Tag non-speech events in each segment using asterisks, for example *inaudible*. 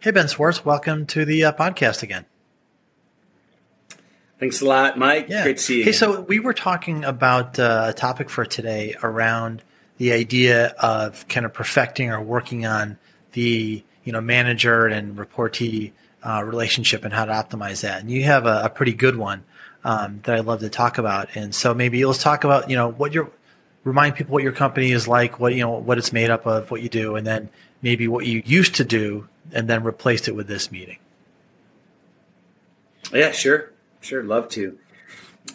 Hey, Ben Swartz, welcome to the uh, podcast again. Thanks a lot, Mike. Yeah. Great to see you. Hey, so we were talking about uh, a topic for today around the idea of kind of perfecting or working on the you know manager and reportee uh, relationship and how to optimize that. And you have a, a pretty good one um, that I'd love to talk about. And so maybe let's talk about you know what your remind people what your company is like, what you know what it's made up of, what you do, and then maybe what you used to do, and then replaced it with this meeting. Yeah, sure, sure, love to.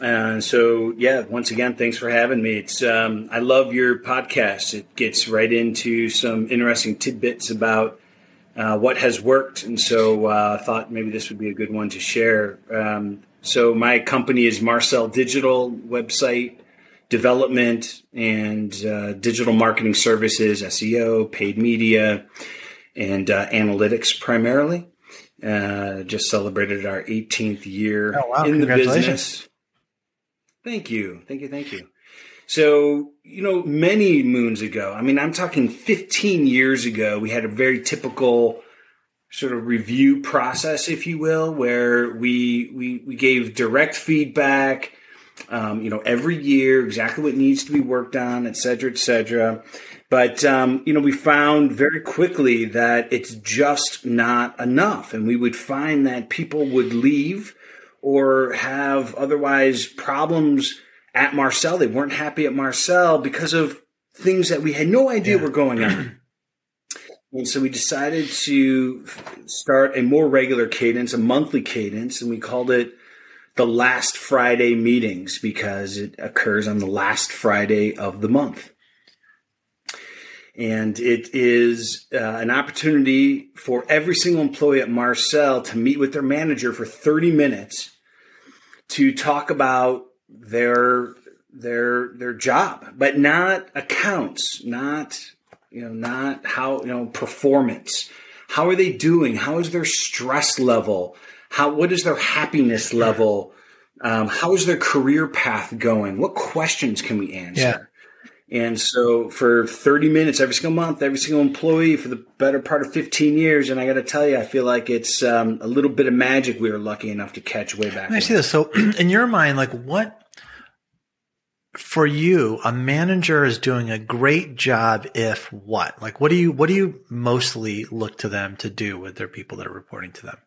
Uh, so yeah, once again, thanks for having me. It's um, I love your podcast. It gets right into some interesting tidbits about uh, what has worked, and so uh, I thought maybe this would be a good one to share. Um, so my company is Marcel Digital website development and uh, digital marketing services, SEO, paid media, and uh, analytics primarily. Uh, just celebrated our 18th year Oh, wow. in the business. Thank you. Thank you. Thank you. So, you know, many moons ago, I mean, I'm talking 15 years ago, we had a very typical sort of review process, if you will, where we, we, we gave direct feedback, um, you know, every year, exactly what needs to be worked on, et cetera, et cetera. But, um, you know, we found very quickly that it's just not enough. And we would find that people would leave or have otherwise problems at Marcel. They weren't happy at Marcel because of things that we had no idea were going on. *clears throat* And so we decided to start a more regular cadence, a monthly cadence, and we called it the last Friday meetings because it occurs on the last Friday of the month. And it is uh, an opportunity for every single employee at Marcel to meet with their manager for 30 minutes to talk about their their their job, but not accounts, not you know, not how you know performance. How are they doing? How is their stress level? How what is their happiness level? Um, how is their career path going? What questions can we answer? And so for 30 minutes every single month, every single employee for the better part of 15 years. And I got to tell you, I feel like it's um, a little bit of magic we were lucky enough to catch way back. I see this. So, *clears throat* in your mind, like what for you, a manager is doing a great job if what? Like what do you what do you mostly look to them to do with their people that are reporting to them?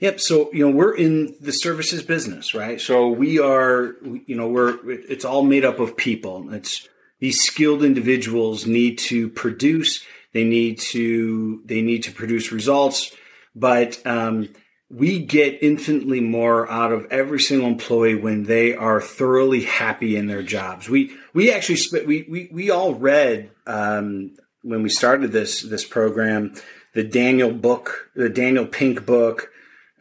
Yep. So you know we're in the services business, right? So we are, you know, we're it's all made up of people. It's these skilled individuals need to produce. They need to they need to produce results, but um, we get infinitely more out of every single employee when they are thoroughly happy in their jobs. We we actually we we we all read um, when we started this this program the Daniel book, the Daniel Pink book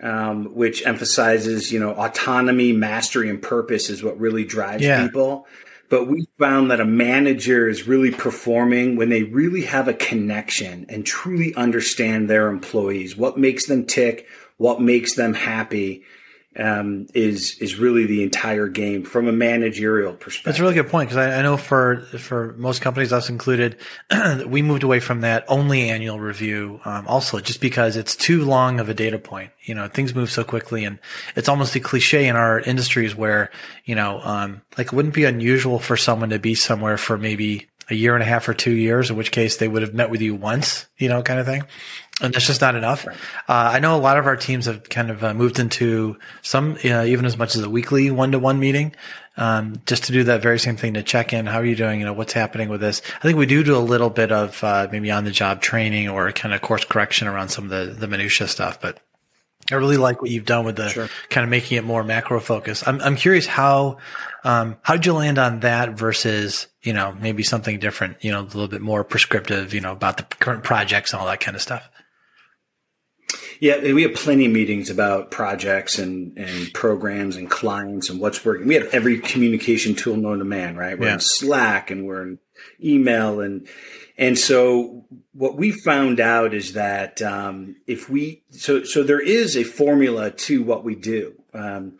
um, which emphasizes, you know, autonomy, mastery, and purpose is what really drives Yeah. people. But we found that a manager is really performing when they really have a connection and truly understand their employees, what makes them tick, what makes them happy. Um, is is really the entire game from a managerial perspective. That's a really good point because I, I know for for most companies, us included, *clears throat* we moved away from that only annual review. Um, also, just because it's too long of a data point. You know, things move so quickly, and it's almost a cliche in our industries where you know, um, like it wouldn't be unusual for someone to be somewhere for maybe a year and a half or two years, in which case they would have met with you once, you know, kind of thing. And that's just not enough. Uh, I know a lot of our teams have kind of uh, moved into some, uh, even as much as a weekly one to one meeting, um, just to do that very same thing to check in. How are you doing? You know, what's happening with this? I think we do do a little bit of, uh, maybe on the job training or kind of course correction around some of the, the minutia stuff, but I really like what you've done with the Sure. kind of making it more macro focused. I'm, I'm curious how, um, how did you land on that versus, you know, maybe something different, you know, a little bit more prescriptive, you know, about the current projects and all that kind of stuff. Yeah, we have plenty of meetings about projects and, and programs and clients and what's working. We have every communication tool known to man, right? We're Yeah. in Slack and we're in email and and so what we found out is that um, if we so so there is a formula to what we do. Um,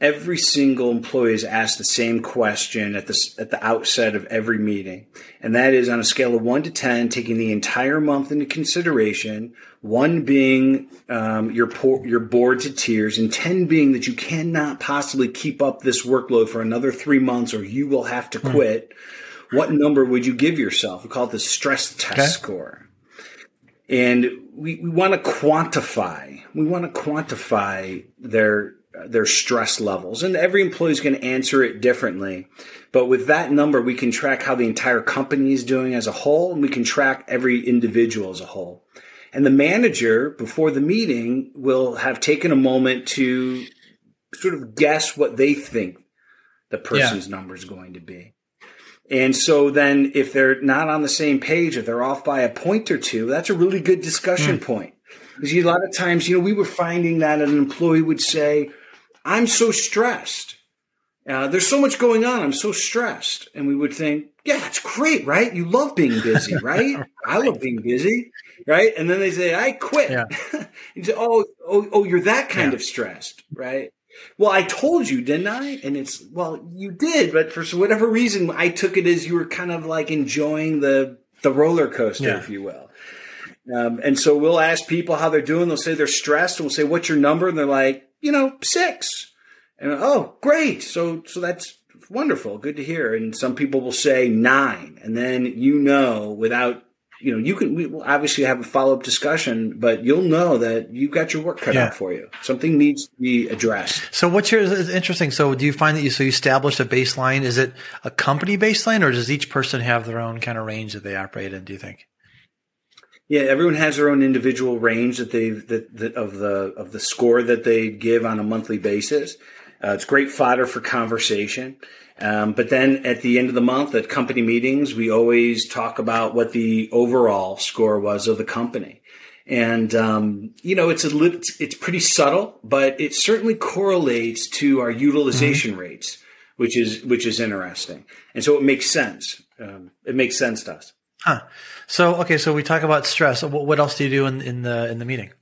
every single employee is asked the same question at the at the outset of every meeting, and that is on a scale of one to ten, taking the entire month into consideration. One being um, you're poor, you're bored to tears, and ten being that you cannot possibly keep up this workload for another three months, or you will have to hmm. quit. What number would you give yourself? We call it the stress test okay. score, and we, we want to quantify. We want to quantify their their stress levels. And every employee is going to answer it differently. But with that number, we can track how the entire company is doing as a whole, and we can track every individual as a whole. And the manager, before the meeting, will have taken a moment to sort of guess what they think the person's yeah. number is going to be. And so then if they're not on the same page, if they're off by a point or two, that's a really good discussion mm. point. Because a lot of times, you know, we were finding that an employee would say, I'm so stressed. Uh, there's so much going on. I'm so stressed. And we would think, yeah, it's great, right? You love being busy, right? *laughs* right. I love being busy, right? And then they say, I quit. Yeah. *laughs* you say, oh, oh, oh, you're that kind yeah. of stressed, right? Well, I told you, didn't I? And it's, well, you did, but for whatever reason, I took it as you were kind of like enjoying the, the roller coaster, yeah. if you will. Um, and so we'll ask people how they're doing. They'll say they're stressed. And we'll say, what's your number? And they're like, you know, six. And oh, great. So, so that's wonderful. Good to hear. And some people will say nine. And then you know, without, you know, you can, we will obviously have a follow up discussion, but you'll know that you've got your work cut yeah. out for you. Something needs to be addressed. So what's your, it's interesting. So do you find that you, so you establish a baseline? Is it a company baseline or does each person have their own kind of range that they operate in? Do you think? Yeah, everyone has their own individual range that they that, that of the of the score that they give on a monthly basis. Uh, it's great fodder for conversation. Um, but then at the end of the month at company meetings, we always talk about what the overall score was of the company. And, um, you know, it's a it's pretty subtle, but it certainly correlates to our utilization mm-hmm. rates, which is, which is interesting. And so it makes sense. Um, it makes sense to us. Huh. So okay, so we talk about stress. What else do you do in, in the in the meeting?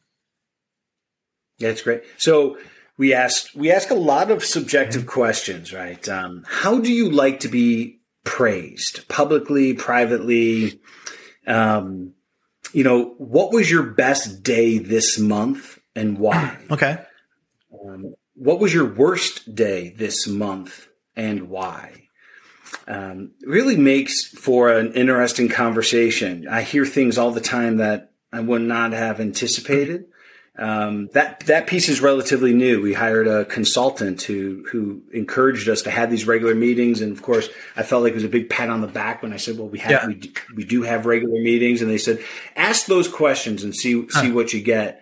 Yeah, it's great. So we ask we ask a lot of subjective mm-hmm. questions, right? Um, how do you like to be praised, publicly, privately? Um, you know, what was your best day this month and why? *clears throat* okay. Um, what was your worst day this month and why? Um, really makes for an interesting conversation. I hear things all the time that I would not have anticipated. Um, that that piece is relatively new. We hired a consultant who who encouraged us to have these regular meetings, and of course, I felt like it was a big pat on the back when I said, "Well, we have yeah. we, do, we do have regular meetings," and they said, "Ask those questions and see see what you get."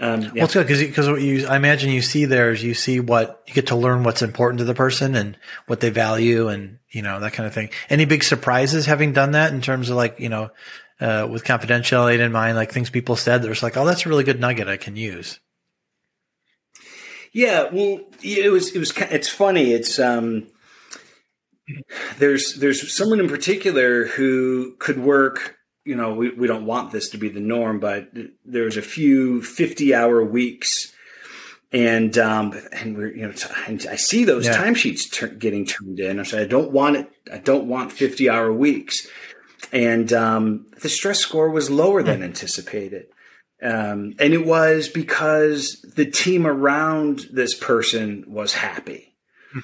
Um, yeah. Well, it's good because because what you I imagine you see there is you see what you get to learn what's important to the person and what they value and you know that kind of thing. Any big surprises having done that in terms of like you know uh, with confidentiality in mind, like things people said there's like oh that's a really good nugget I can use. Yeah, well, it was it was it's funny. It's um, there's there's someone in particular who could work you know, we, we don't want this to be the norm, but there's a few 50 hour weeks and, um, and we're, you know, I see those yeah. timesheets ter- getting turned in. I said, I don't want it. I don't want 50 hour weeks. And, um, the stress score was lower than hmm. anticipated. Um, and it was because the team around this person was happy. Hmm.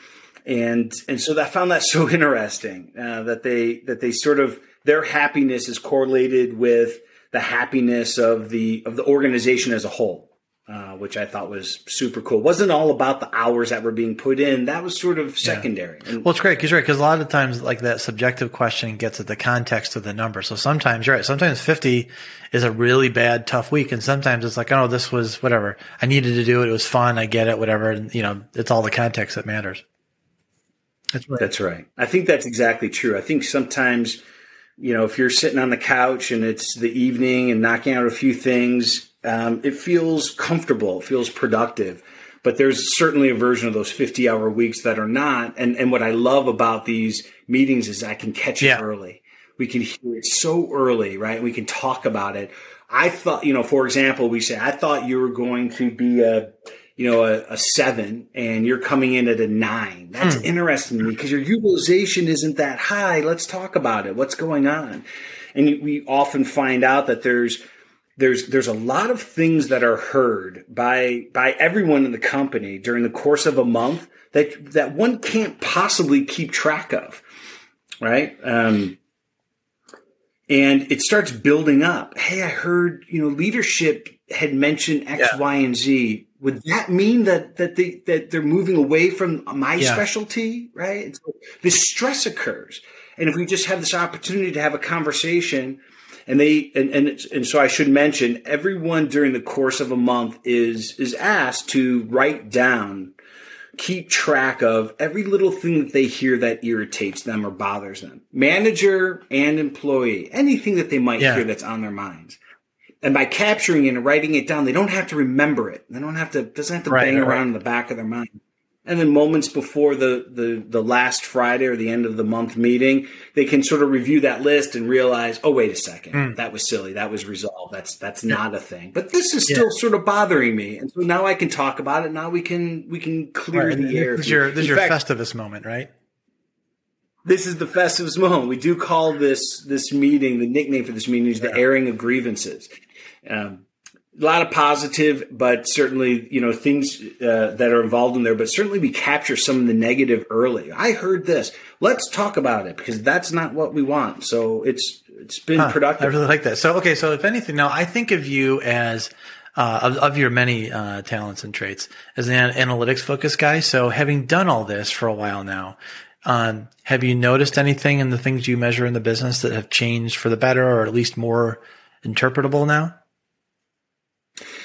And, and so I found that so *laughs* interesting, uh, that they, that they sort of, their happiness is correlated with the happiness of the of the organization as a whole, uh, which I thought was super cool. It wasn't all about the hours that were being put in. That was sort of secondary. Yeah. well, it's great because right because a lot of times like that subjective question gets at the context of the number. So sometimes you're right. Sometimes fifty is a really bad tough week, and sometimes it's like oh this was whatever I needed to do it. It was fun. I get it. Whatever. And you know it's all the context that matters. That's right. That's right. I think that's exactly true. I think sometimes you know, if you're sitting on the couch and it's the evening and knocking out a few things, um, it feels comfortable, it feels productive. But there's certainly a version of those 50 hour weeks that are not. And, and what I love about these meetings is I can catch it early. We can hear it so early, right? We can talk about it. I thought, you know, for example, we say, I thought you were going to be a, you know, a, a seven and you're coming in at a nine. That's hmm. interesting to me because your utilization isn't that high. Let's talk about it. What's going on? And we often find out that there's, there's there's a lot of things that are heard by by everyone in the company during the course of a month that that one can't possibly keep track of, right? Um, and it starts building up. Hey, I heard you know leadership had mentioned X, yeah. Y, and Z would that mean that that they that they're moving away from my yeah. specialty right so this stress occurs and if we just have this opportunity to have a conversation and they and and, and so i should mention everyone during the course of a month is is asked to write down keep track of every little thing that they hear that irritates them or bothers them manager and employee anything that they might yeah. hear that's on their minds and by capturing it and writing it down, they don't have to remember it. They don't have to doesn't have to right, bang right. around in the back of their mind. And then moments before the, the the last Friday or the end of the month meeting, they can sort of review that list and realize, oh wait a second, mm. that was silly, that was resolved. That's that's yeah. not a thing. But this is still yeah. sort of bothering me, and so now I can talk about it. Now we can we can clear right. the air. This is your this is your fact, Festivus moment, right? this is the Festivus moment. We do call this this meeting the nickname for this meeting is the airing of grievances. Um, a lot of positive, but certainly, you know, things uh, that are involved in there, but certainly we capture some of the negative early. I heard this. Let's talk about it because that's not what we want. So it's, it's been huh, productive. I really like that. So, okay. So if anything, now I think of you as, uh, of, of, your many uh, talents and traits as an analytics focused guy. So having done all this for a while now, um, have you noticed anything in the things you measure in the business that have changed for the better or at least more interpretable now?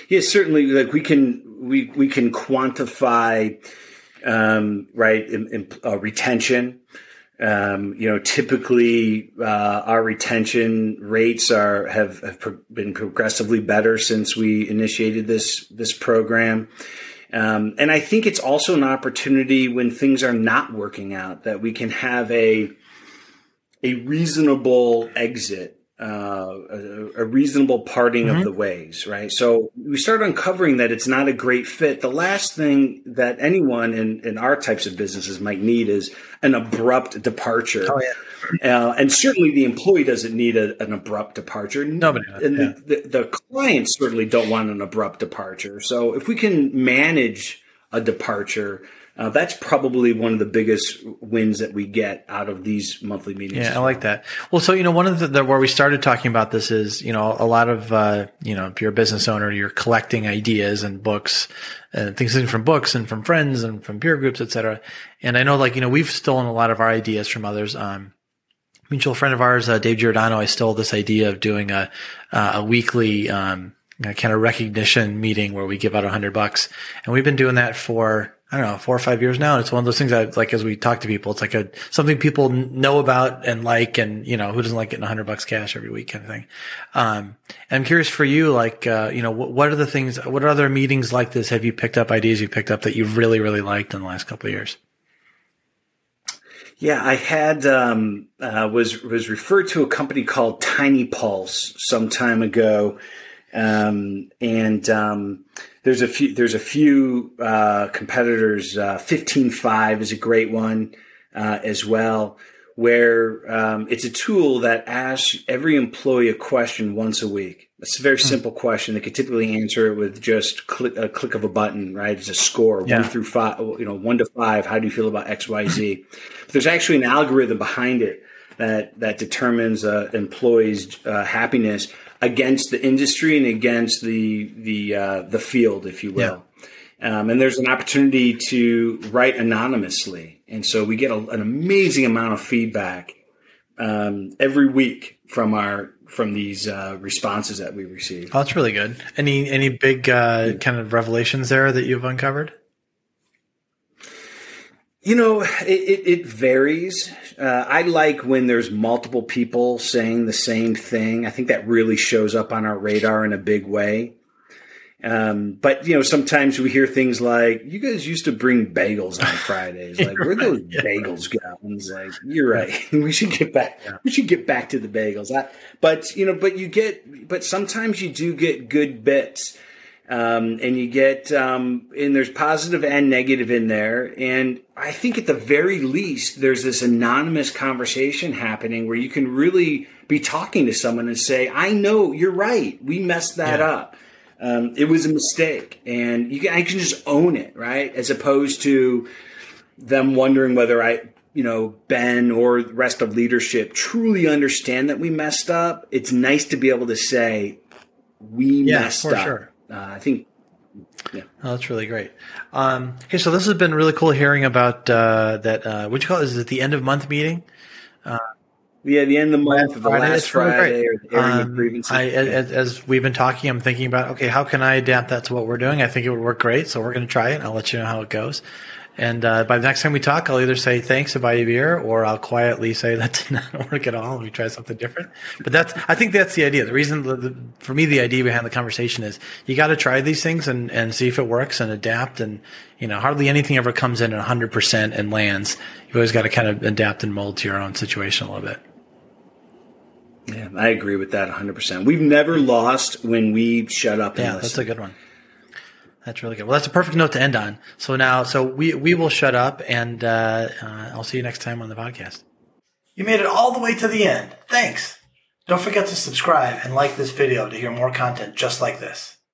Yes, certainly. Like we can we we can quantify um, right in, in, uh, retention. Um, you know, typically uh, our retention rates are have have pro- been progressively better since we initiated this this program. Um, and I think it's also an opportunity when things are not working out that we can have a a reasonable exit uh, a, a, reasonable parting mm-hmm. of the ways, right? So we start uncovering that it's not a great fit. The last thing that anyone in, in our types of businesses might need is an abrupt departure. Oh, yeah. Uh, and certainly the employee doesn't need a, an abrupt departure. Nobody. And yeah. the, the, the clients certainly don't want an abrupt departure. So if we can manage a departure, uh, that's probably one of the biggest wins that we get out of these monthly meetings. Yeah, I like that. Well, so you know, one of the, the, where we started talking about this is you know a lot of uh, you know if you're a business owner, you're collecting ideas and books and things from books and from friends and from peer groups, etc. And I know like you know we've stolen a lot of our ideas from others. Um, mutual friend of ours, uh, Dave Giordano, I stole this idea of doing a a weekly. Um, kind of recognition meeting where we give out a hundred bucks. And we've been doing that for I don't know, four or five years now. And it's one of those things that like, as we talk to people, it's like a, something people know about and like, and, you know, who doesn't like getting a hundred bucks cash every week kind of thing. Um, and I'm curious for you, like, uh, you know, what, what, are the things, what other meetings like this have you picked up ideas you picked up that you've really, really liked in the last couple of years? Yeah, I had um, uh, was was referred to a company called Tiny Pulse some time ago, um, and um, there's a few there's a few uh, competitors. Uh, Fifteen Five is a great one uh, as well, where um, it's a tool that asks every employee a question once a week. It's a very hmm. simple question. They could typically answer it with just click, a click of a button. Right? It's a score yeah. one through five. You know, one to five. How do you feel about X, Y, Z? but there's actually an algorithm behind it that that determines uh, employees' uh, happiness against the industry and against the the uh, the field, if you will. Yeah. Um, and there's an opportunity to write anonymously, and so we get a, an amazing amount of feedback um, every week from our from these uh, responses that we receive. Oh, that's really good. Any any big uh, kind of revelations there that you've uncovered? You know, it, it, it varies. Uh, I like when there's multiple people saying the same thing. I think that really shows up on our radar in a big way. Um, but you know, sometimes we hear things like, "You guys used to bring bagels on *laughs* Fridays. Like, where those yeah. bagels go?" And it's like, "You're right. *laughs* we should get back. Yeah. We should get back to the bagels." I, but you know, but you get, but sometimes you do get good bits Um, and you get, um, and there's positive and negative in there. And I think at the very least, there's this anonymous conversation happening where you can really be talking to someone and say, I know you're right. We messed that Yeah. up. Um, it was a mistake. And you can, I can just own it, right? As opposed to them wondering whether I, you know, Ben or the rest of leadership truly understand that we messed up. It's nice to be able to say, we Yeah, messed for up. sure. Uh, I think Oh, that's really great. Um, hey, so this has been really cool hearing about uh, that. Uh, what you call it? Is it the end of month meeting? Yeah, the end of the month, the Friday, last Friday, the Um. I, as, as we've been talking, I'm thinking about okay, how can I adapt that to what we're doing? I think it would work great, so we're going to try it. and I'll let you know how it goes. And uh, by the next time we talk, I'll either say thanks you a beer, or I'll quietly say *laughs* that did not work at all, and we try something different. But that's I think that's the idea. The reason the, the, for me, the idea behind the conversation is you got to try these things and and see if it works and adapt. And you know, hardly anything ever comes in at 100 percent and lands. You've always got to kind of adapt and mold to your own situation a little bit. yeah, I agree with that 100%. We've never lost when we shut up and Yeah, listen. that's a good one. That's really good. Well, that's a perfect note to end on. So now, so we we will shut up, and uh, uh, I'll see you next time on the podcast. You made it all the way to the end. Thanks. Don't forget to subscribe and like this video to hear more content just like this.